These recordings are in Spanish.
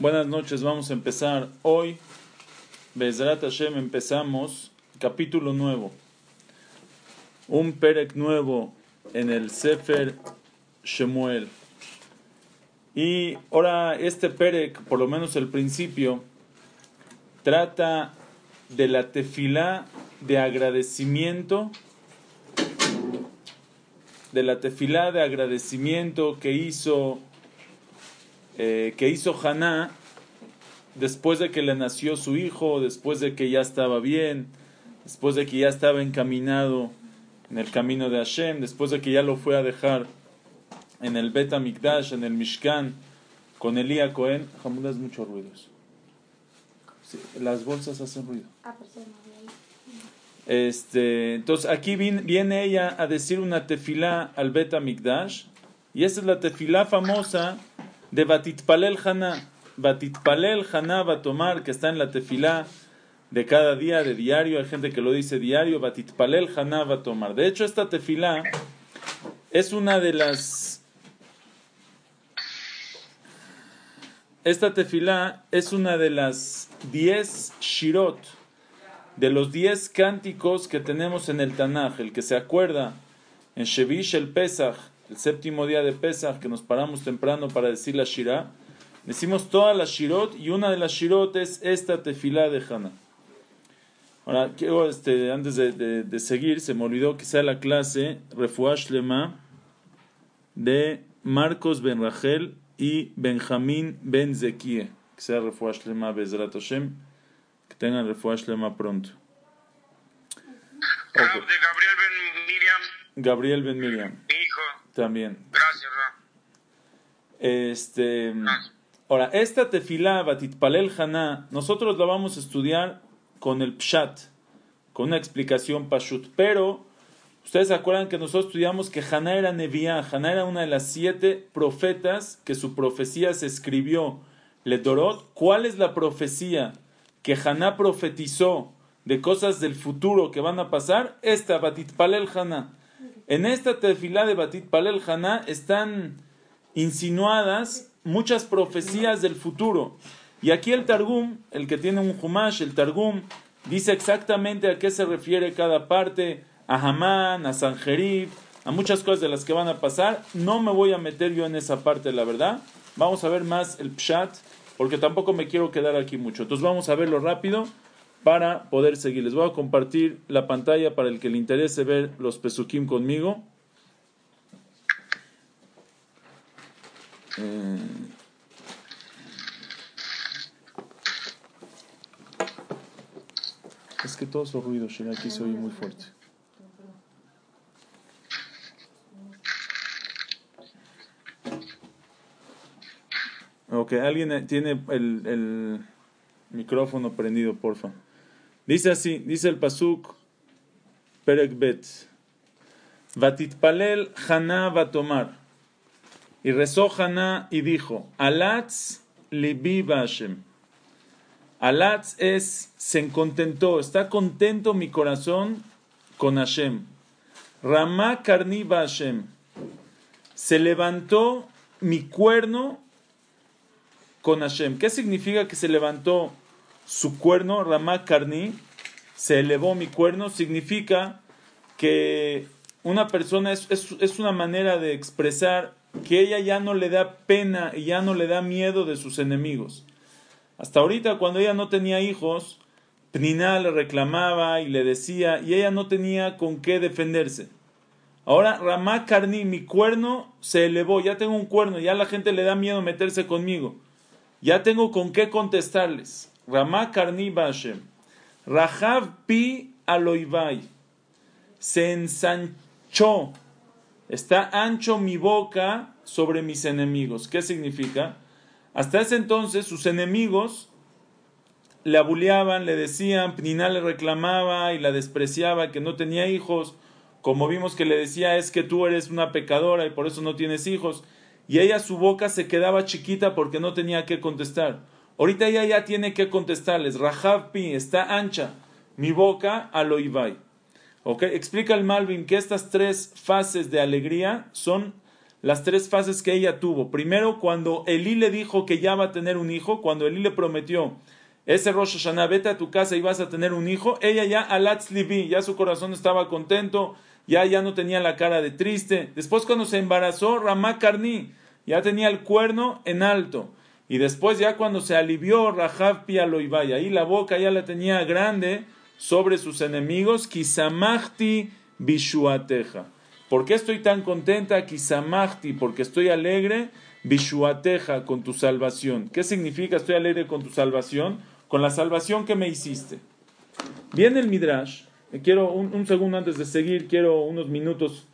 Buenas noches, vamos a empezar hoy. Bezrat Hashem empezamos capítulo nuevo. Un Perek nuevo en el Sefer Shemuel. Y ahora este Perek, por lo menos el principio, trata de la tefilá de agradecimiento de la tefilá de agradecimiento que hizo eh, que hizo Haná después de que le nació su hijo, después de que ya estaba bien, después de que ya estaba encaminado en el camino de Hashem, después de que ya lo fue a dejar en el Bet Mikdash, en el Mishkan, con Elías Cohen. Hamudas mucho ruidos. Sí, las bolsas hacen ruido. Este, entonces aquí viene, viene, ella a decir una tefilá al Bet Mikdash, y esa es la tefilá famosa de Batitpalel Haná. Batitpalel Haná va a tomar, que está en la tefilá de cada día, de diario. Hay gente que lo dice diario. Batitpalel Haná va a tomar. De hecho, esta tefilá es una de las. Esta tefilá es una de las diez shirot, de los diez cánticos que tenemos en el Tanaj. El que se acuerda en Shevish el Pesach, el séptimo día de Pesach, que nos paramos temprano para decir la Shirah, decimos todas las Shirot y una de las Shirot es esta tefilá de Hana. Ahora, quiero, este, antes de, seguir, se me olvidó que sea la clase Refuash Lema de Marcos Ben Rachel y Benjamín Ben Zekie. Que sea Refuash Lema Bezrat Hashem. Que tengan Refuash Lema pronto. Okay. De Gabriel Ben Miriam. Gabriel Ben Miriam. También. Gracias, Ra. Este, ahora, esta tefilá, Batitpalel Haná, nosotros la vamos a estudiar con el Pshat, con una explicación Pashut. Pero, ustedes se acuerdan que nosotros estudiamos que Haná era Neviá, Haná era una de las siete profetas que su profecía se escribió. Ledorot, ¿cuál es la profecía que Haná profetizó de cosas del futuro que van a pasar? Esta, Batitpalel Haná. En esta tefilá de Batit Palel Haná están insinuadas muchas profecías del futuro. Y aquí el Targum, el que tiene un Humash, el Targum, dice exactamente a qué se refiere cada parte, a Hamán, a Sanjerib, a muchas cosas de las que van a pasar. No me voy a meter yo en esa parte, la verdad. Vamos a ver más el Pshat, porque tampoco me quiero quedar aquí mucho. Entonces vamos a verlo rápido para poder seguir. Les voy a compartir la pantalla para el que le interese ver los Pesukim conmigo. Eh, es que todos los ruidos, Shira, aquí se oye muy fuerte. Ok, alguien tiene el, el micrófono prendido, porfa. Dice así, dice el pasuk Perek Bet. Vatitpalel Haná va tomar. Y rezó Haná y dijo, Alatz libi Hashem. Alatz es, se contentó, está contento mi corazón con Hashem. Ramá karni Hashem. Se levantó mi cuerno con Hashem. ¿Qué significa que se levantó su cuerno, Ramá Karni, se elevó mi cuerno, significa que una persona es, es, una manera de expresar que ella ya no le da pena y ya no le da miedo de sus enemigos. Hasta ahorita, cuando ella no tenía hijos, Pnina le reclamaba y le decía, y ella no tenía con qué defenderse. Ahora, Ramá Karni, mi cuerno se elevó, ya tengo un cuerno, ya la gente le da miedo meterse conmigo. Ya tengo con qué contestarles. Ramá Karni Bashem. Rahav Pi Aloivai. Se ensanchó. Está ancho mi boca sobre mis enemigos. ¿Qué significa? Hasta ese entonces sus enemigos le abuleaban, le decían, Pnina le reclamaba y la despreciaba, que no tenía hijos. Como vimos que le decía, es que tú eres una pecadora y por eso no tienes hijos. Y ella su boca se quedaba chiquita porque no tenía que contestar. Ahorita ella ya tiene que contestarles. Rahav Pi está ancha. Mi boca a lo. ¿Ok? Explica el Malvin que estas tres fases de alegría son las tres fases que ella tuvo. Primero, cuando Elí le dijo que ya va a tener un hijo, cuando Elí le prometió, ese Rosh Hashanah, vete a tu casa y vas a tener un hijo, ella ya alatz libi, ya su corazón estaba contento, ya, ya no tenía la cara de triste. Después cuando se embarazó, Ramá ya tenía el cuerno en alto. Y después ya cuando se alivió, Rahav Pialoibay, ahí la boca ya la tenía grande sobre sus enemigos, Kisamachti Bishuateja. ¿Por qué estoy tan contenta? Kisamachti, porque estoy alegre, Bishuateja, con tu salvación. ¿Qué significa estoy alegre con tu salvación? Con la salvación que me hiciste. Viene el Midrash, quiero un, segundo antes de seguir, quiero unos minutos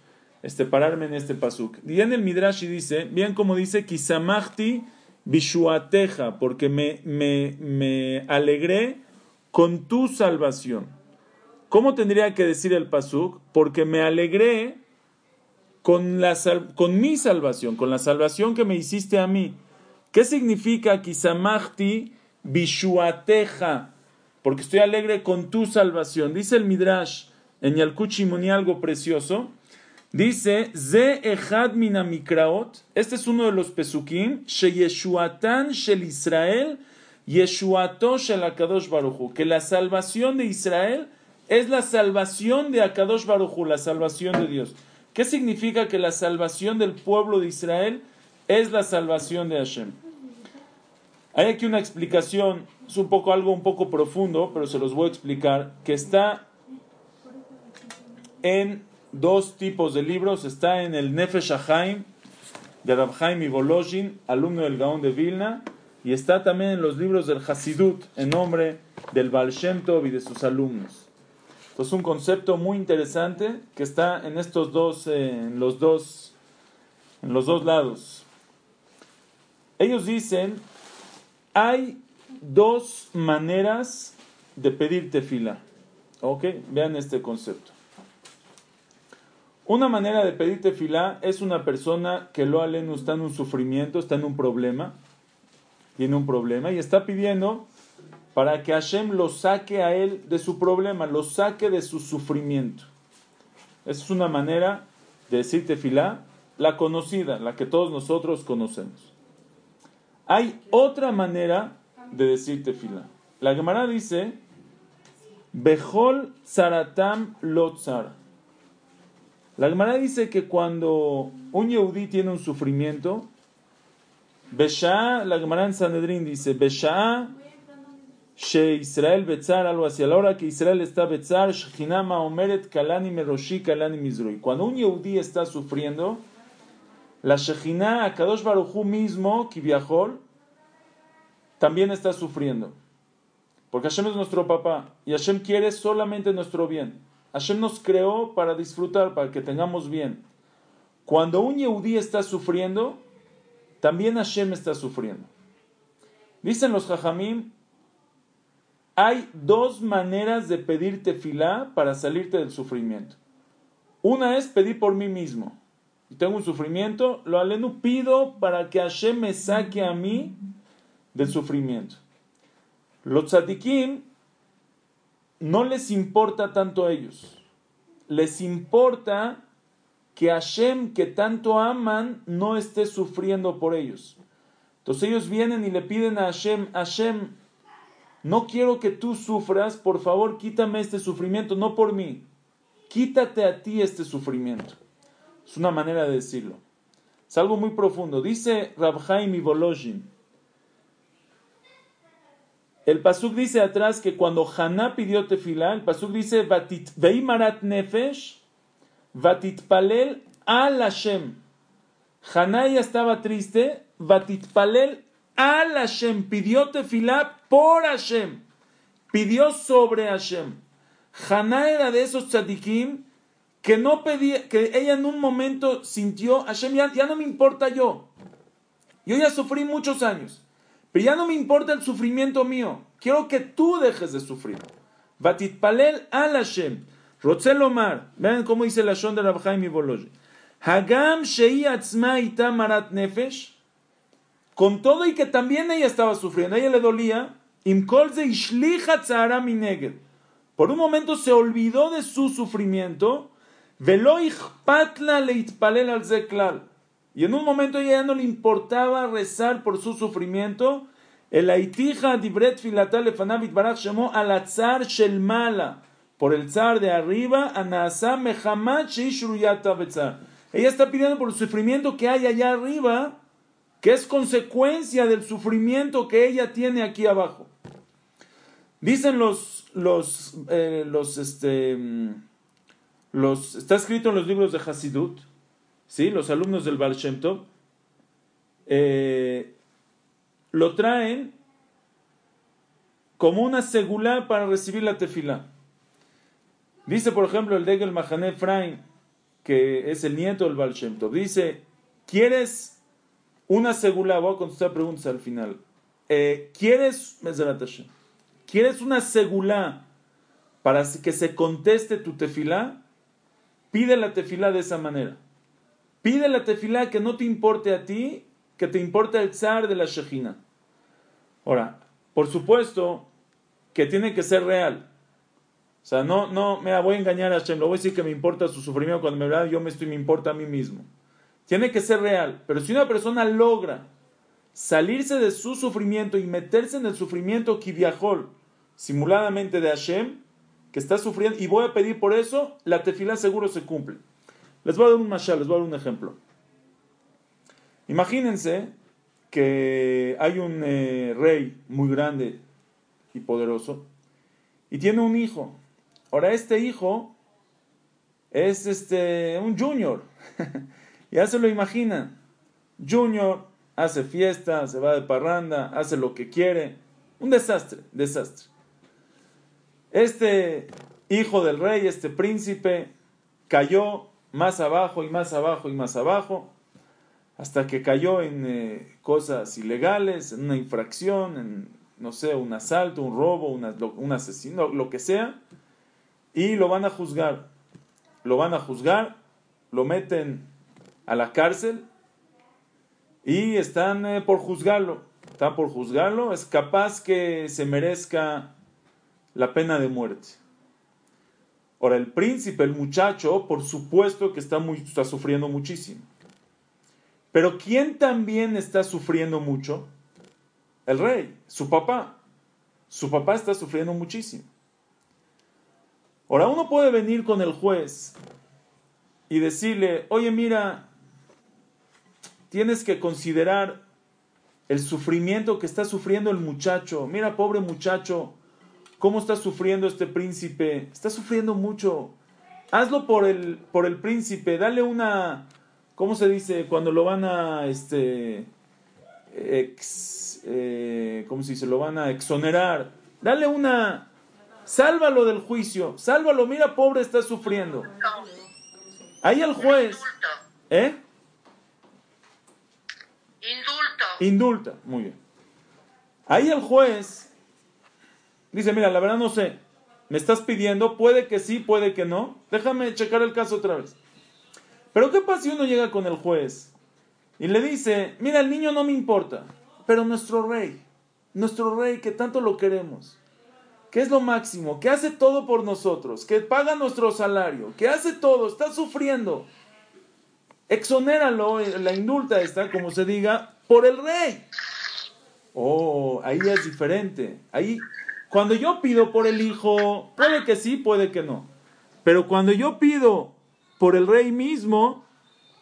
este, pararme en este pasuk. Viene el Midrash y dice, bien como dice, Kisamachti Bishuateja, porque me, me, me alegré con tu salvación. ¿Cómo tendría que decir el pasuk? Porque me alegré con, la, con mi salvación, con la salvación que me hiciste a mí. ¿Qué significa kisamachti bishuateja? Porque estoy alegre con tu salvación. Dice el Midrash en Yalkuchimoni algo precioso. Dice, Ze echad minamikraot. Este es uno de los pesukim. Sheyeshuatan shel Israel Yeshuato Shel Akadosh Baruchu, que la salvación de Israel es la salvación de Akadosh Baruchu, la salvación de Dios. ¿Qué significa que la salvación del pueblo de Israel es la salvación de Hashem? Hay aquí una explicación, es un poco algo un poco profundo, pero se los voy a explicar, que está en dos tipos de libros, está en el Nefesh Haim de Rabhaim y Volozhin, alumno del Gaón de Vilna, y está también en los libros del Hasidut en nombre del Baal Tov y de sus alumnos. Es un concepto muy interesante que está en estos dos, eh, en los dos, los dos lados. Ellos dicen, hay dos maneras de pedir tefila. ¿Ok? Vean este concepto. Una manera de pedir tefila es una persona que lo aleno está en un sufrimiento, está en un problema, tiene un problema y está pidiendo para que Hashem lo saque a él de su problema, lo saque de su sufrimiento. Esa es una manera de decir tefilá, la conocida, la que todos nosotros conocemos. Hay otra manera de decir tefilá. La Gemara dice, Behol Zaratam Lotzar. La Gemara dice que cuando un Yehudí tiene un sufrimiento, Besha, la Gemara en Sanedrín dice, Besha, She Israel Betzar, algo así, a la hora que Israel está Betzar, Shechinama Omeret Kalani Meroshi Kalani Mizrui. Cuando un Yehudí está sufriendo, la Shechina, Akadosh Baruchu mismo, Kiviahol, también está sufriendo. Porque Hashem es nuestro papá y Hashem quiere solamente nuestro bien. Hashem nos creó para disfrutar, para que tengamos bien. Cuando un Yehudí está sufriendo, también Hashem está sufriendo. Dicen los Jajamim, hay dos maneras de pedir tefilá para salirte del sufrimiento. Una es pedir por mí mismo. Si tengo un sufrimiento, lo aleno pido para que Hashem me saque a mí del sufrimiento. Los tzadikim no les importa tanto a ellos. Les importa que Hashem, que tanto aman, no esté sufriendo por ellos. Entonces ellos vienen y le piden a Hashem, Hashem, no quiero que tú sufras, por favor quítame este sufrimiento, no por mí, quítate a ti este sufrimiento. Es una manera de decirlo. Es algo muy profundo. Dice Rabhaim el Pasuk dice atrás que cuando Haná pidió tefilá, el Pasuk dice, Veimarat nefesh, Vatitpalel al Hashem. Hanaya estaba triste. Vatitpalel al Hashem. Pidió tefilá por Hashem. Pidió sobre Hashem. Haná era de esos tzadikim que no pedía, que ella en un momento sintió, Hashem, ya, ya no me importa yo. Yo ya sufrí muchos años. Pero ya no me importa el sufrimiento mío. Quiero que tú dejes de sufrir. Vatitpalel al Hashem. Rotzelomar, vean cómo dice la Shon de Rabhaim y Boloji. Hagam Shei Atzma Marat Nefesh, con todo y que también ella estaba sufriendo, a ella le dolía, Imkolze Ishlicha Tzara Mineged. Por un momento se olvidó de su sufrimiento, Velo Patla Leitpalel al Zeklal. Y en un momento ella ya no le importaba rezar por su sufrimiento. El Aitija Dibret Filatal Lefanavit Barak llamó al Azar Shelmala. Por el zar de arriba, Anasa Mehamat Sheishruyata. Ella está pidiendo por el sufrimiento que hay allá arriba, que es consecuencia del sufrimiento que ella tiene aquí abajo. Dicen los, los, eh, los, este, los, está escrito en los libros de Hasidut, ¿sí? los alumnos del Baal eh, lo traen como una segula para recibir la tefila. Dice, por ejemplo, el Degel Mahané Efraim, que es el nieto del Baal dice, ¿quieres una segula? Voy a contestar preguntas al final. Eh, ¿Quieres, ¿Quieres una segula para que se conteste tu tefilá? Pide la tefilá de esa manera. Pide la tefilá que no te importe a ti, que te importe el zar de la Shejina. Ahora, por supuesto que tiene que ser real. O sea, no, no, me voy a engañar a Hashem, lo voy a decir que me importa su sufrimiento cuando me verdad yo me estoy, me importa a mí mismo. Tiene que ser real. Pero si una persona logra salirse de su sufrimiento y meterse en el sufrimiento kiviajol, simuladamente de Hashem, que está sufriendo, y voy a pedir por eso, la tefilá seguro se cumple. Les voy a dar un mashal, les voy a dar un ejemplo. Imagínense que hay un eh, rey muy grande y poderoso y tiene un hijo. Ahora este hijo es este un junior. ya se lo imaginan. Junior hace fiesta, se va de parranda, hace lo que quiere. Un desastre, desastre. Este hijo del rey, este príncipe, cayó más abajo y más abajo y más abajo, hasta que cayó en eh, cosas ilegales, en una infracción, en, no sé, un asalto, un robo, un asesino, lo que sea, y lo van a juzgar. Lo van a juzgar, lo meten a la cárcel y están eh, por juzgarlo. Están por juzgarlo, es capaz que se merezca la pena de muerte. Ahora, el príncipe, el muchacho, por supuesto que está, muy, está sufriendo muchísimo. Pero ¿quién también está sufriendo mucho? El rey, su papá. Su papá está sufriendo muchísimo. Ahora, uno puede venir con el juez y decirle, oye, mira, tienes que considerar el sufrimiento que está sufriendo el muchacho. Mira, pobre muchacho, ¿Cómo está sufriendo este príncipe? Está sufriendo mucho. Hazlo por el, por el príncipe. Dale una. ¿Cómo se dice? Cuando lo van a. Este. Ex, eh, ¿Cómo se dice? Lo van a exonerar. Dale una. Sálvalo del juicio. Sálvalo. Mira, pobre, está sufriendo. Ahí el juez. ¿Eh? Indulto. Indulta. Muy bien. Ahí el juez Dice, mira, la verdad no sé. Me estás pidiendo, puede que sí, puede que no. Déjame checar el caso otra vez. Pero ¿qué pasa si uno llega con el juez y le dice, mira, el niño no me importa, pero nuestro rey, nuestro rey que tanto lo queremos, que es lo máximo, que hace todo por nosotros, que paga nuestro salario, que hace todo, está sufriendo. Exonéralo, la indulta está, como se diga, por el rey. Oh, ahí es diferente. Ahí cuando yo pido por el hijo, puede que sí, puede que no. Pero cuando yo pido por el rey mismo,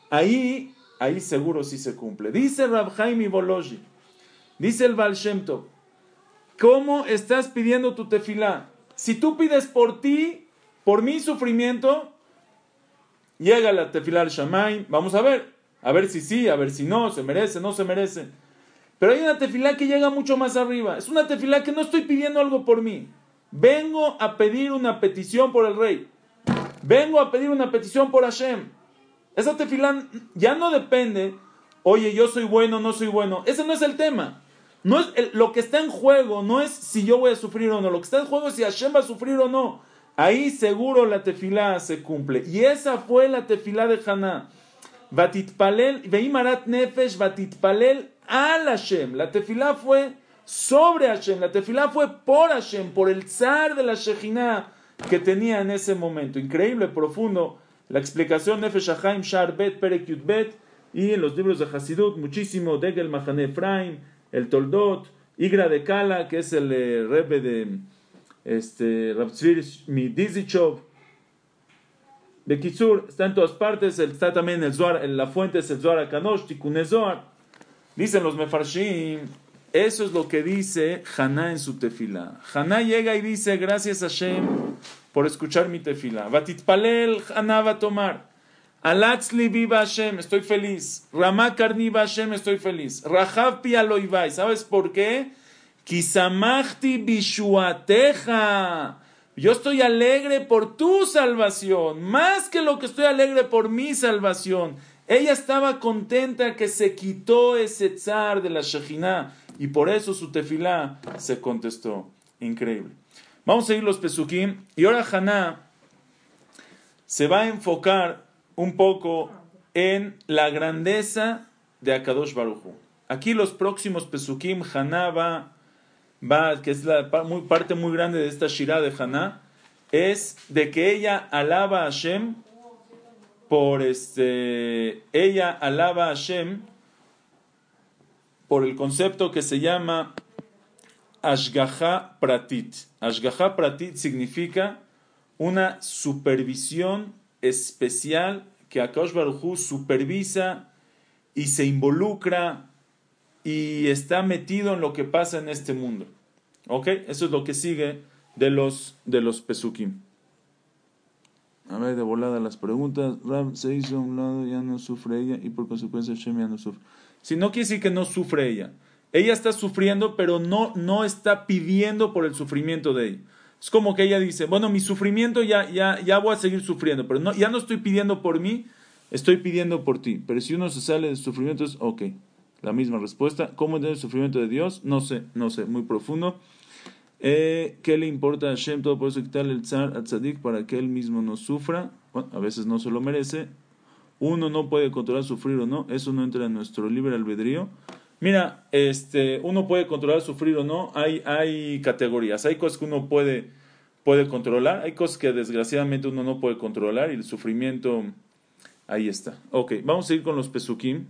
ahí, ahí seguro sí se cumple. Dice Rab Jaime Boloji, dice el Baal Shem Tov, ¿cómo estás pidiendo tu tefilá? Si tú pides por ti, por mi sufrimiento, llega la tefilá al Shamaim, vamos a ver, a ver si sí, a ver si no, se merece, no se merece. Pero hay una tefilá que llega mucho más arriba. Es una tefilá que no estoy pidiendo algo por mí. Vengo a pedir una petición por el rey. Vengo a pedir una petición por Hashem. Esa tefilá ya no depende, oye, yo soy bueno, no soy bueno. Ese no es el tema. No es lo que está en juego no es si yo voy a sufrir o no. Lo que está en juego es si Hashem va a sufrir o no. Ahí seguro la tefilá se cumple. Y esa fue la tefilá de Haná. Batitpalel, veimarat nefesh, batitpalel al Hashem. La tefilá fue sobre Hashem. La tefilá fue por Hashem, por el zar de la Shejinah que tenía en ese momento. Increíble, profundo. La explicación Nefesh Achaim Shar Bet Perek Bet y en los libros de Hasidut muchísimo, Degel Mahane Efraim, el Toldot, Igra de Kala, que es el eh, rebe de este, Rabzvir Midizichov. De Kitsur está en todas partes, está también el Zohar, la fuente es el Zohar Akanosh, Zohar. Dicen los Mefarshim, eso es lo que dice Haná en su tefila. Haná llega y dice, gracias a Hashem por escuchar mi tefila. Batitpalel Haná va a tomar. Alatzli viva Hashem, estoy feliz. Ramá Karni Hashem, estoy feliz. Rahav Pialoivai, ¿sabes por qué? Kisamachti Bishuateja. Yo estoy alegre por tu salvación, más que lo que estoy alegre por mi salvación. Ella estaba contenta que se quitó ese zar de la Shejina y por eso su tefilá se contestó. Increíble. Vamos a seguir los pesukim y ahora Haná se va a enfocar un poco en la grandeza de Akadosh Baruchu. Aquí los próximos pesukim Haná va va, que es la parte muy grande de esta Shirah de Haná, es de que ella alaba a Hashem por este, ella alaba a Hashem por el concepto que se llama Ashgaha Pratit. Ashgaha Pratit significa una supervisión especial que Akash Baruj supervisa y se involucra y está metido en lo que pasa en este mundo. ¿Ok? Eso es lo que sigue de los, de los pesukim. A ver, de volada las preguntas. Rab se hizo a un lado, ya no sufre ella y por consecuencia Shem no sufre. Si no quiere decir que no sufre ella. Ella está sufriendo, pero no, no está pidiendo por el sufrimiento de ella. Es como que ella dice, bueno, mi sufrimiento ya, ya, ya voy a seguir sufriendo, pero no, ya no estoy pidiendo por mí, estoy pidiendo por ti. Pero si uno se sale del sufrimiento, es ok. La misma respuesta. ¿Cómo es el sufrimiento de Dios? No sé, no sé, muy profundo. Eh, ¿Qué le importa a Hashem? Todo por eso quitarle el zar al tzadik para que él mismo no sufra. Bueno, a veces no se lo merece. Uno no puede controlar sufrir o no. Eso no entra en nuestro libre albedrío. Mira, este, uno puede controlar sufrir o no. Hay, hay categorías. Hay cosas que uno puede, puede controlar. Hay cosas que desgraciadamente uno no puede controlar. Y el sufrimiento, ahí está. Ok, vamos a ir con los pesukim.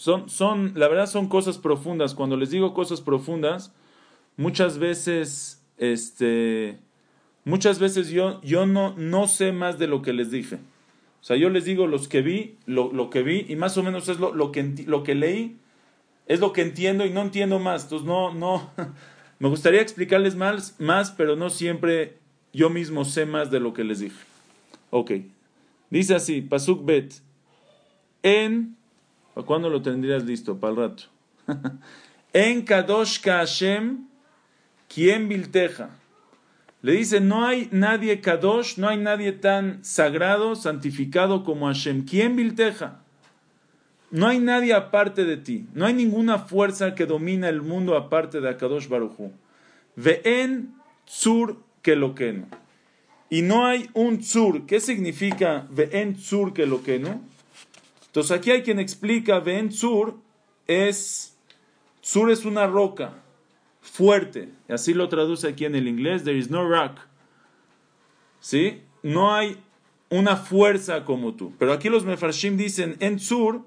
Son, son, la verdad son cosas profundas. Cuando les digo cosas profundas, muchas veces, este, muchas veces yo, yo no, no sé más de lo que les dije. O sea, yo les digo los que vi, lo, lo que vi, y más o menos es lo, lo, que, lo que leí, es lo que entiendo y no entiendo más. Entonces, no, no, me gustaría explicarles más, más, pero no siempre yo mismo sé más de lo que les dije. Ok, Dice así, Pasuk Bet, en, ¿para cuándo lo tendrías listo? Para el rato. en Kadosh Hashem, quien Bilteja. Le dice, no hay nadie Kadosh, no hay nadie tan sagrado, santificado como Hashem. ¿Quién Bilteja? No hay nadie aparte de ti. No hay ninguna fuerza que domina el mundo aparte de Akadosh Baruchu. en Tzur Kelokenu y no hay un tzur. ¿Qué significa ve'en tzur que lo que no? Entonces aquí hay quien explica ve'en tzur es, tzur es una roca fuerte. Así lo traduce aquí en el inglés, there is no rock. ¿Sí? No hay una fuerza como tú. Pero aquí los mefarshim dicen en tzur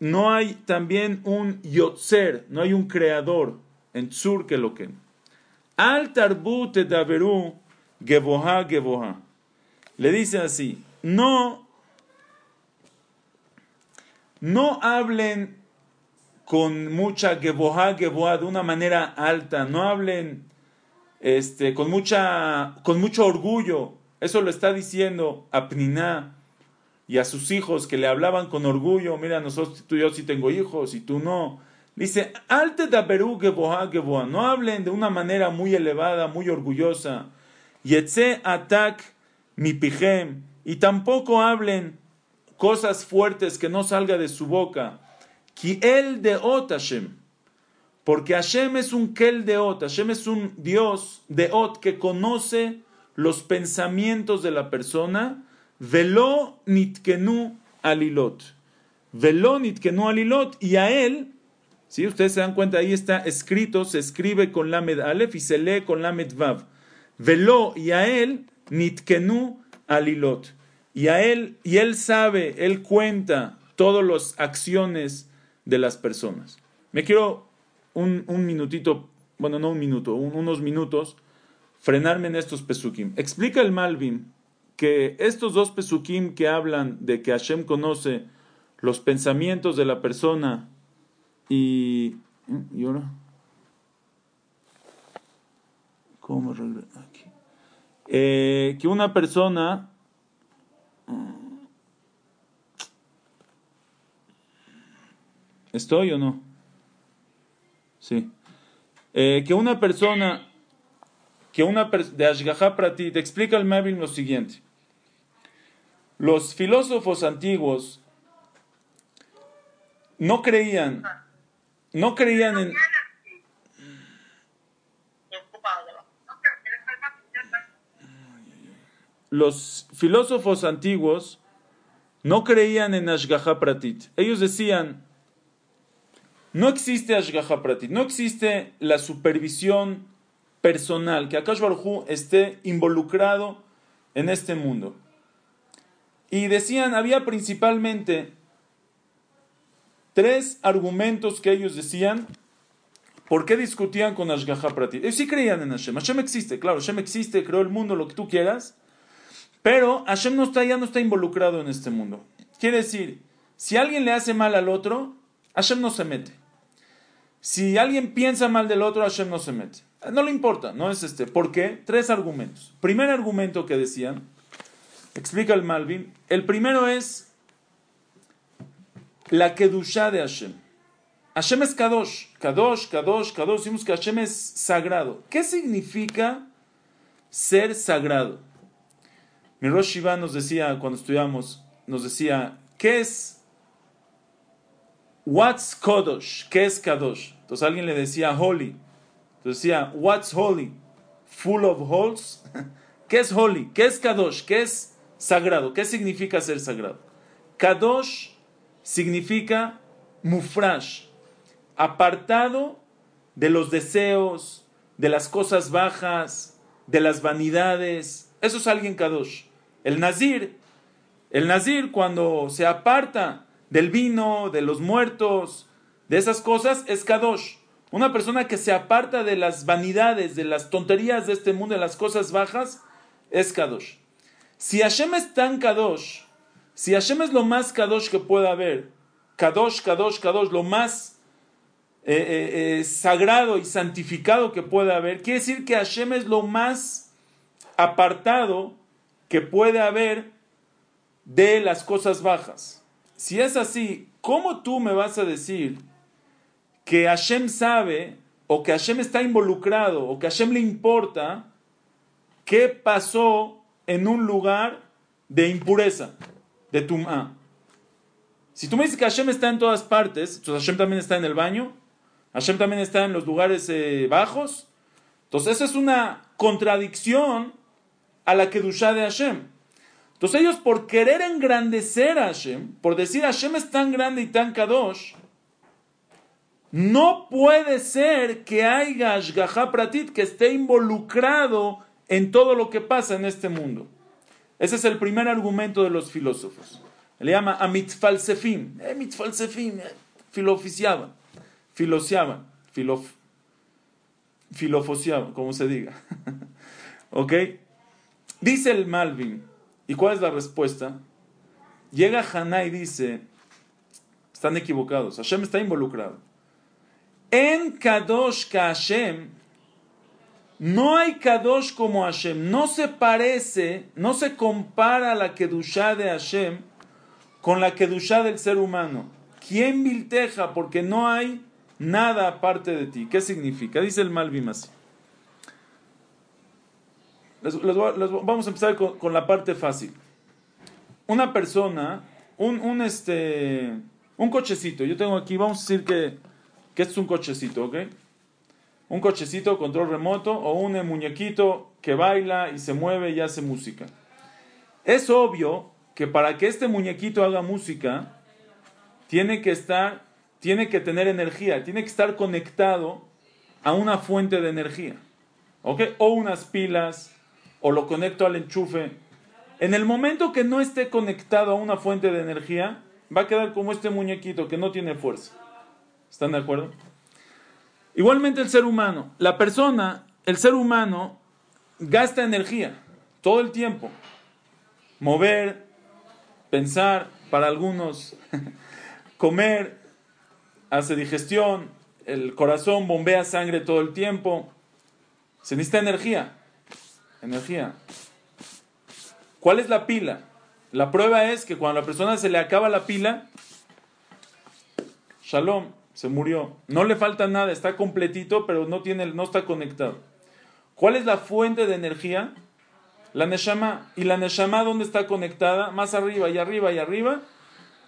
no hay también un yotzer, no hay un creador en tzur que lo que. Al tarbut daveru Geboha, Geboha. Le dice así, no, no hablen con mucha Geboha, Geboha, de una manera alta, no hablen este, con, mucha, con mucho orgullo. Eso lo está diciendo a y a sus hijos que le hablaban con orgullo. Mira, nosotros, tú y yo sí tengo hijos y tú no. Dice, alte da Perú, Geboha, Geboha. No hablen de una manera muy elevada, muy orgullosa. Yetze atak mi pijem, y tampoco hablen cosas fuertes que no salga de su boca. Ki el de ot porque Hashem es un kel de ot, Hashem es un Dios de ot que conoce los pensamientos de la persona. Velo nitkenu alilot. Velo nitkenu alilot, y a él, si ustedes se dan cuenta, ahí está escrito, se escribe con lamed alef y se lee con lamed vav Veló y a él nitkenu alilot. Y a él, y él sabe, él cuenta todas las acciones de las personas. Me quiero un, un minutito, bueno, no un minuto, unos minutos, frenarme en estos pesukim. Explica el Malvin que estos dos pesukim que hablan de que Hashem conoce los pensamientos de la persona y... ¿Y ahora? ¿Cómo aquí? Eh, que una persona... ¿Estoy o no? Sí. Eh, que una persona, que una de Ashgaha Pratit, explica el Mavin lo siguiente. Los filósofos antiguos no creían, no creían en... Los filósofos antiguos no creían en Ashgaha Pratit. Ellos decían, no existe Ashgaha Pratit, no existe la supervisión personal, que Akash Baruj esté involucrado en este mundo. Y decían, había principalmente tres argumentos que ellos decían por qué discutían con Ashgaha Pratit. Ellos sí creían en Hashem. Hashem existe, claro, Hashem existe, creó el mundo, lo que tú quieras, pero Hashem no está, ya no está involucrado en este mundo. Quiere decir, si alguien le hace mal al otro, Hashem no se mete. Si alguien piensa mal del otro, Hashem no se mete. No le importa, no es este. ¿Por qué? Tres argumentos. Primer argumento que decían, explica el Malvin, el primero es la Kedushá de Hashem. Hashem es Kadosh, Kadosh, Kadosh, Kadosh, decimos que Hashem es sagrado. ¿Qué significa ser sagrado? Mi Rosh Shiva nos decía, cuando estudiamos, nos decía, ¿qué es What's Kadosh? ¿Qué es Kadosh? Entonces alguien le decía holy. Entonces decía, What's holy? Full of holes. ¿Qué es holy? ¿Qué es Kadosh? ¿Qué es sagrado? ¿Qué significa ser sagrado? Kadosh significa mufrash, apartado de los deseos, de las cosas bajas, de las vanidades. Eso es alguien Kadosh. El Nazir, el Nazir cuando se aparta del vino, de los muertos, de esas cosas, es Kadosh. Una persona que se aparta de las vanidades, de las tonterías de este mundo, de las cosas bajas, es Kadosh. Si Hashem es tan Kadosh, si Hashem es lo más Kadosh que pueda haber, Kadosh, Kadosh, Kadosh, lo más eh, eh, eh, sagrado y santificado que pueda haber, quiere decir que Hashem es lo más apartado que puede haber de las cosas bajas. Si es así, ¿cómo tú me vas a decir que Hashem sabe o que Hashem está involucrado o que Hashem le importa qué pasó en un lugar de impureza, de tum'a? Si tú me dices que Hashem está en todas partes, entonces Hashem también está en el baño, Hashem también está en los lugares eh, bajos, entonces eso es una contradicción a la que de Hashem. Entonces ellos por querer engrandecer a Hashem, por decir Hashem es tan grande y tan kadosh, no puede ser que haya Pratit que esté involucrado en todo lo que pasa en este mundo. Ese es el primer argumento de los filósofos. Le llama Amitzfalsefim. Eh, Mitzfalsefim, eh, filoficiaban, filociaban, filof, filofociaban, como se diga. ¿Ok? Dice el Malvin, ¿Y cuál es la respuesta? Llega Haná y dice, están equivocados, Hashem está involucrado. En Kadosh ka Hashem, no hay Kadosh como Hashem, no se parece, no se compara la Kedushá de Hashem con la Kedushá del ser humano. ¿Quién vilteja? Porque no hay nada aparte de ti. ¿Qué significa? Dice el Malvim así vamos a empezar con, la parte fácil. Una persona, un, un, este, un cochecito, yo tengo aquí, vamos a decir que, que es un cochecito, ¿ok? Un cochecito, control remoto, o un muñequito que baila y se mueve y hace música. Es obvio que para que este muñequito haga música, tiene que estar, tiene que tener energía, tiene que estar conectado a una fuente de energía. ¿ok? O unas pilas, o lo conecto al enchufe. En el momento que no esté conectado a una fuente de energía, va a quedar como este muñequito que no tiene fuerza. ¿Están de acuerdo? Igualmente el ser humano. La persona, el ser humano, gasta energía todo el tiempo. Mover, pensar, para algunos, comer, hace digestión, el corazón bombea sangre todo el tiempo. Se necesita energía. Energía. ¿Cuál es la pila? La prueba es que cuando a la persona se le acaba la pila, Shalom, se murió. No le falta nada, está completito, pero no, tiene, no está conectado. ¿Cuál es la fuente de energía? La Neshama. ¿Y la Neshama dónde está conectada? Más arriba y arriba y arriba.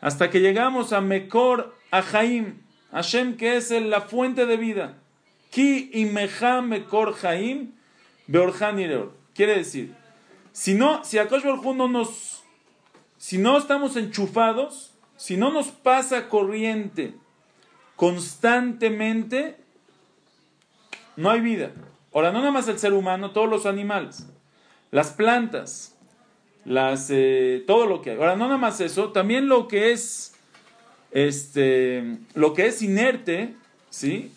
Hasta que llegamos a Mekor Ahaim. Hashem que es la fuente de vida. Ki imeja Mekor Haim Beorhan Quiere decir, si no, si Akash no nos, si no estamos enchufados, si no nos pasa corriente constantemente, no hay vida. Ahora, no nada más el ser humano, todos los animales, las plantas, las, eh, todo lo que hay. Ahora, no nada más eso, también lo que es, este, lo que es inerte, ¿sí?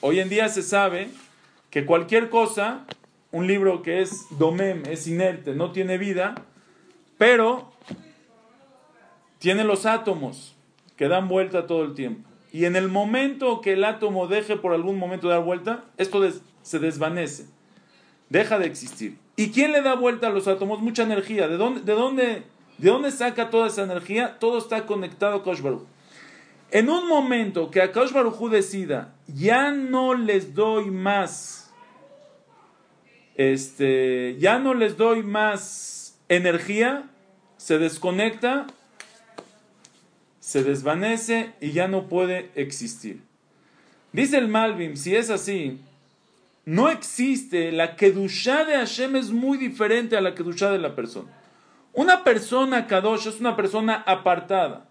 Hoy en día se sabe que cualquier cosa un libro que es domem, es inerte, no tiene vida, pero tiene los átomos que dan vuelta todo el tiempo. Y en el momento que el átomo deje por algún momento de dar vuelta, esto se desvanece, deja de existir. ¿Y quién le da vuelta a los átomos? Mucha energía. ¿De dónde, de dónde, de dónde saca toda esa energía? Todo está conectado a Kosh En un momento que a Kosh decida, ya no les doy más este, ya no les doy más energía, se desconecta, se desvanece y ya no puede existir. Dice el Malvim, si es así, no existe, la Kedushá de Hashem es muy diferente a la Kedushá de la persona. Una persona Kadosh es una persona apartada.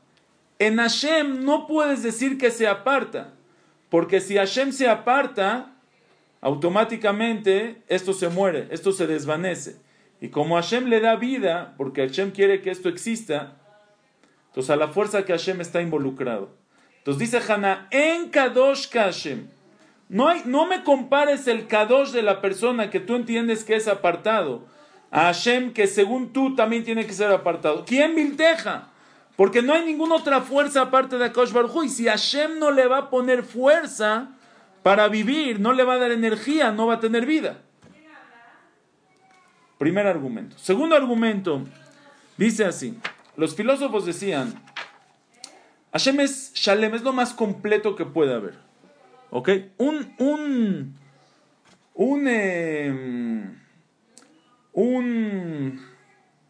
En Hashem no puedes decir que se aparta, porque si Hashem se aparta, automáticamente esto se muere, esto se desvanece. Y como Hashem le da vida, porque Hashem quiere que esto exista, entonces a la fuerza que Hashem está involucrado. Entonces dice Hannah, en Kadosh Hashem. No, no me compares el Kadosh de la persona que tú entiendes que es apartado a Hashem que según tú también tiene que ser apartado. ¿Quién vilteja? Porque no hay ninguna otra fuerza aparte de Akash Baruj Y si Hashem no le va a poner fuerza, para vivir, no le va a dar energía, no va a tener vida. Primer argumento. Segundo argumento, dice así, los filósofos decían, Hashem es Shalem, es lo más completo que puede haber. ¿Ok? Un, un, un, em, un,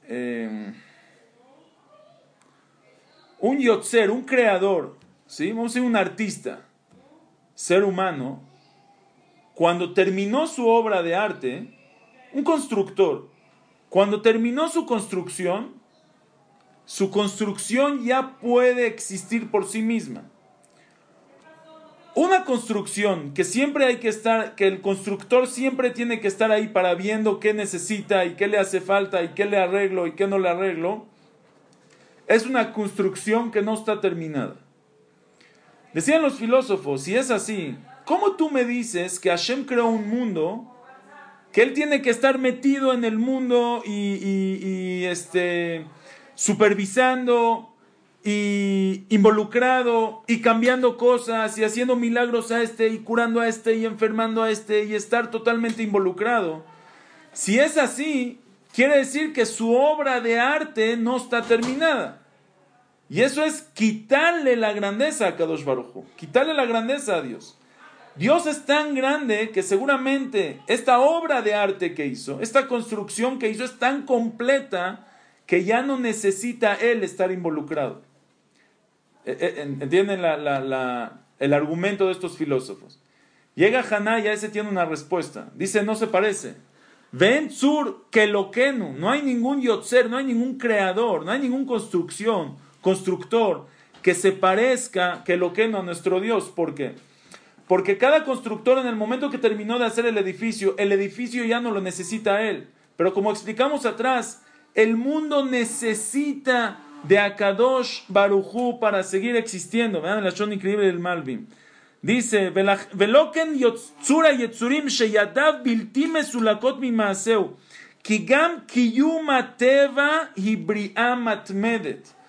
em, un yotzer, un creador, ¿sí? Vamos a decir un artista ser humano, cuando terminó su obra de arte, un constructor, cuando terminó su construcción, su construcción ya puede existir por sí misma. Una construcción que siempre hay que estar, que el constructor siempre tiene que estar ahí para viendo qué necesita y qué le hace falta y qué le arreglo y qué no le arreglo, es una construcción que no está terminada. Decían los filósofos, si es así, ¿cómo tú me dices que Hashem creó un mundo, que Él tiene que estar metido en el mundo y, este, supervisando y involucrado y cambiando cosas y haciendo milagros a este y curando a este y enfermando a este y estar totalmente involucrado? Si es así, quiere decir que su obra de arte no está terminada. Y eso es quitarle la grandeza a Kadosh Baruj quitarle la grandeza a Dios. Dios es tan grande que seguramente esta obra de arte que hizo, esta construcción que hizo es tan completa que ya no necesita Él estar involucrado. Eh, eh, ¿Entienden el argumento de estos filósofos? Llega Haná y a ese tiene una respuesta. Dice, no se parece. Ven sur que. No hay ningún yotzer, no hay ningún creador, no hay ninguna construcción constructor que se parezca que lo que no a nuestro Dios. ¿Por qué? Porque cada constructor en el momento que terminó de hacer el edificio, el edificio ya no lo necesita él. Pero como explicamos atrás, el mundo necesita de Akadosh Baruchu para seguir existiendo. Vean la shon increíble del Malvin. Dice, Veloken yotzura yetzurim sheyadav bilti mesulakot mimaaseu, ki gam kiyum ateva hibri'a matmedet.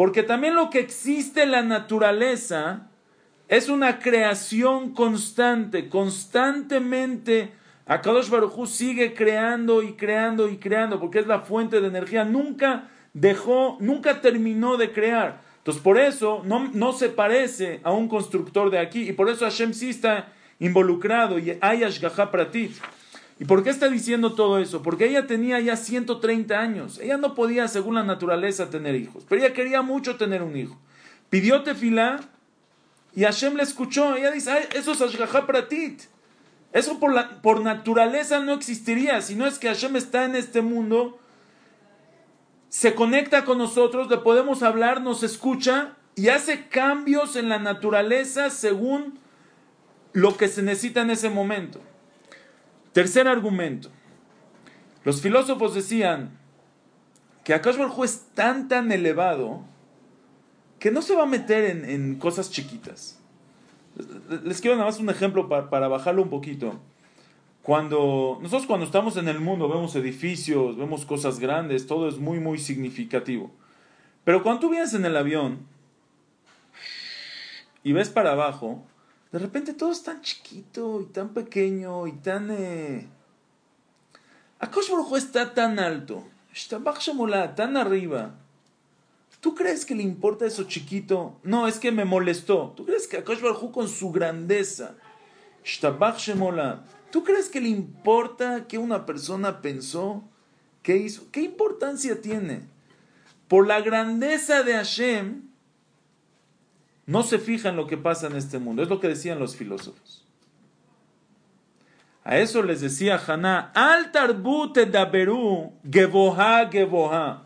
Porque también lo que existe en la naturaleza es una creación constante, constantemente. Akadosh Baruchu sigue creando y creando y creando, porque es la fuente de energía. Nunca dejó, nunca terminó de crear. Entonces, por eso no, no se parece a un constructor de aquí. Y por eso Hashem sí está involucrado y hay Ashgaha Pratit. ¿Y por qué está diciendo todo eso? Porque ella tenía ya 130 años. Ella no podía, según la naturaleza, tener hijos. Pero ella quería mucho tener un hijo. Pidió tefilá y Hashem le escuchó. Ella dice, eso es Ashgaha Pratit. Eso por, la, por naturaleza no existiría. Si no es que Hashem está en este mundo se conecta con nosotros, le podemos hablar, nos escucha y hace cambios en la naturaleza según lo que se necesita en ese momento. Tercer argumento. Los filósofos decían que Akash Baruj es tan tan elevado que no se va a meter en, cosas chiquitas. Les quiero nada más un ejemplo para, para bajarlo un poquito. Cuando nosotros cuando estamos en el mundo vemos edificios, vemos cosas grandes, todo es muy muy significativo. Pero cuando tú vienes en el avión y ves para abajo, de repente todo es tan chiquito y tan pequeño y tan eh... Akosh está tan alto, tan arriba. ¿Tú crees que le importa eso chiquito? No, es que me molestó. ¿Tú crees que Akosh Baruj con su grandeza, ¿Tú crees que le importa que una persona pensó? ¿Qué hizo? ¿Qué importancia tiene? Por la grandeza de Hashem, no se fija en lo que pasa en este mundo. Es lo que decían los filósofos. A eso les decía Haná, al tarbute daberu, gevoha, gevoha.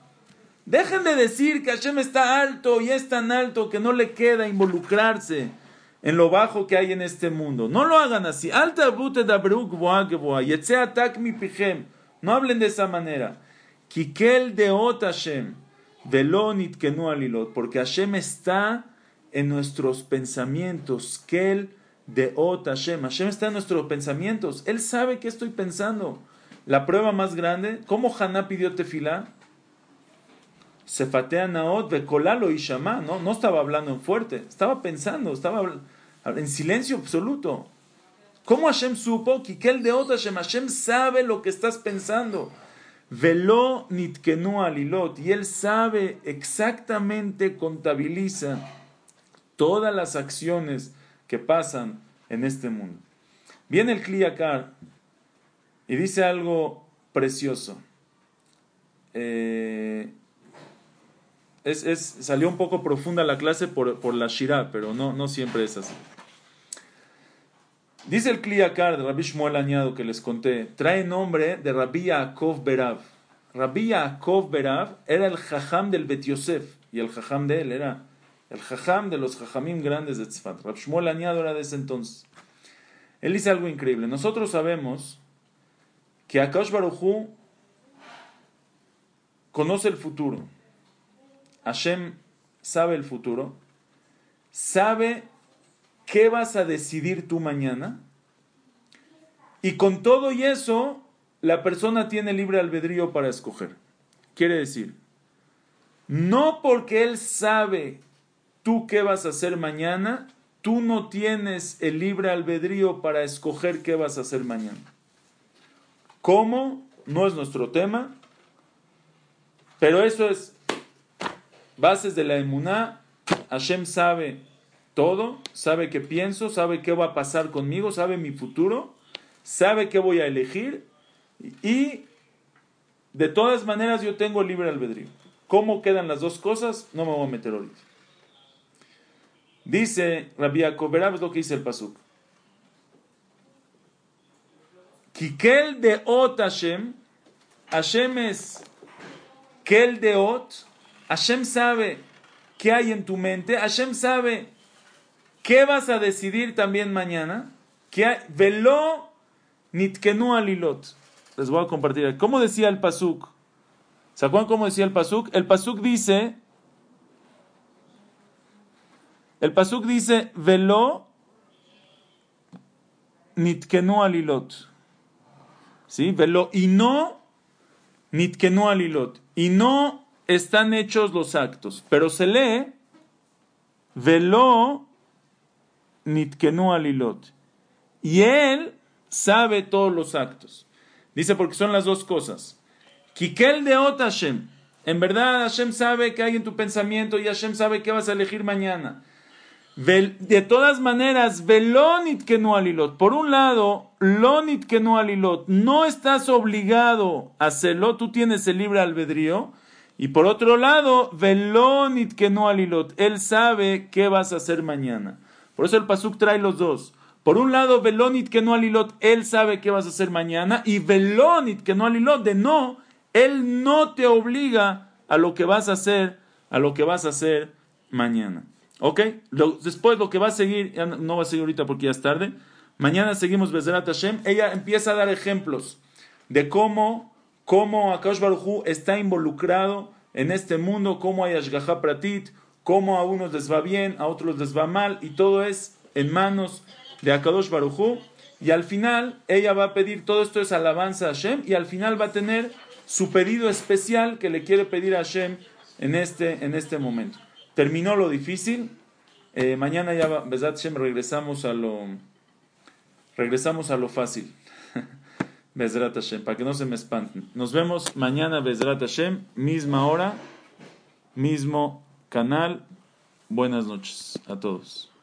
Dejen de decir que Hashem está alto y es tan alto que no le queda involucrarse en lo bajo que hay en este mundo. No lo hagan así. Alta bute da mi pichem. No hablen de esa manera. Kikel de Hashem. Velonit kenu alilot. Porque Hashem está en nuestros pensamientos. Kel de Hashem. Hashem está en nuestros pensamientos. Él sabe qué estoy pensando. La prueba más grande, ¿cómo Haná pidió tefilá? Sefatea Naot, Vekolalo y Shama, ¿no? No estaba hablando en fuerte, estaba pensando, estaba en silencio absoluto. ¿Cómo Hashem supo? que el de Hashem, Hashem sabe lo que estás pensando. Velo nitkenu alilot. Y él sabe exactamente, contabiliza todas las acciones que pasan en este mundo. Viene el Kliakar y dice algo precioso. Eh, es, salió un poco profunda la clase por, por la Shirah, pero no, no siempre es así. Dice el Kliyakar de Rabbi Shmuel Añado que les conté, trae nombre de Rabbi Yaakov Berav. Rabbi Yaakov Berav era el jajam del Bet Yosef, y el jajam de él era el jajam de los jajamim grandes de Tzfat. Rabbi Shmuel Añado era de ese entonces. Él dice algo increíble. Nosotros sabemos que Akash Baruchu conoce el futuro. Hashem sabe el futuro, sabe qué vas a decidir tú mañana, y con todo y eso, la persona tiene libre albedrío para escoger. Quiere decir, no porque él sabe tú qué vas a hacer mañana, tú no tienes el libre albedrío para escoger qué vas a hacer mañana. ¿Cómo? No es nuestro tema, pero eso es bases de la emuná, Hashem sabe todo, sabe qué pienso, sabe qué va a pasar conmigo, sabe mi futuro, sabe qué voy a elegir y de todas maneras yo tengo libre albedrío. ¿Cómo quedan las dos cosas? No me voy a meter ahorita. Dice Rabbi Yaakov, es lo que dice el pasuk. Kikel de ot Hashem, Hashem es kel de ot, Hashem sabe qué hay en tu mente, Hashem sabe ¿Qué vas a decidir también mañana? Que velo nitkenu alilot. Les voy a compartir. ¿Cómo decía el pasuk? ¿Se cómo decía el pasuk? El pasuk dice, el pasuk dice, velo nitkenu alilot. ¿Sí? Velo y no nitkenu alilot. Y no están hechos los actos. Pero se lee, velo nitkenu alilot. Y él sabe todos los actos. Dice porque son las dos cosas. Kikel de Ot Hashem. En verdad Hashem sabe que hay en tu pensamiento y Hashem sabe que vas a elegir mañana. De todas maneras, velonit que no alilot. Por un lado, lonit que no alilot. No estás obligado a hacerlo, tú tienes el libre albedrío. Y por otro lado, velonit que no alilot. Él sabe qué vas a hacer mañana. Por eso el Pasuk trae los dos. Por un lado, velonit que no alilot. Él sabe qué vas a hacer mañana. Y velonit que no alilot. De no, él no te obliga a lo que vas a hacer, a lo que vas a hacer mañana. ¿Ok? después lo que va a seguir, no va a seguir ahorita porque ya es tarde. Mañana seguimos Bezerat Hashem. Ella empieza a dar ejemplos de cómo, cómo Akash Baruj está involucrado en este mundo, cómo hay Ashgaha Pratit, cómo a unos les va bien, a otros les va mal, y todo es en manos de Akadosh Baruj Y al final, ella va a pedir, todo esto es alabanza a Hashem, y al final va a tener su pedido especial que le quiere pedir a Hashem en este, en este momento terminó lo difícil. Eh, mañana ya, Besat Shem, regresamos a lo, regresamos a lo fácil. Besrat Hashem, para que no se me espanten. Nos vemos mañana, Besrat Hashem, misma hora, mismo canal. Buenas noches a todos.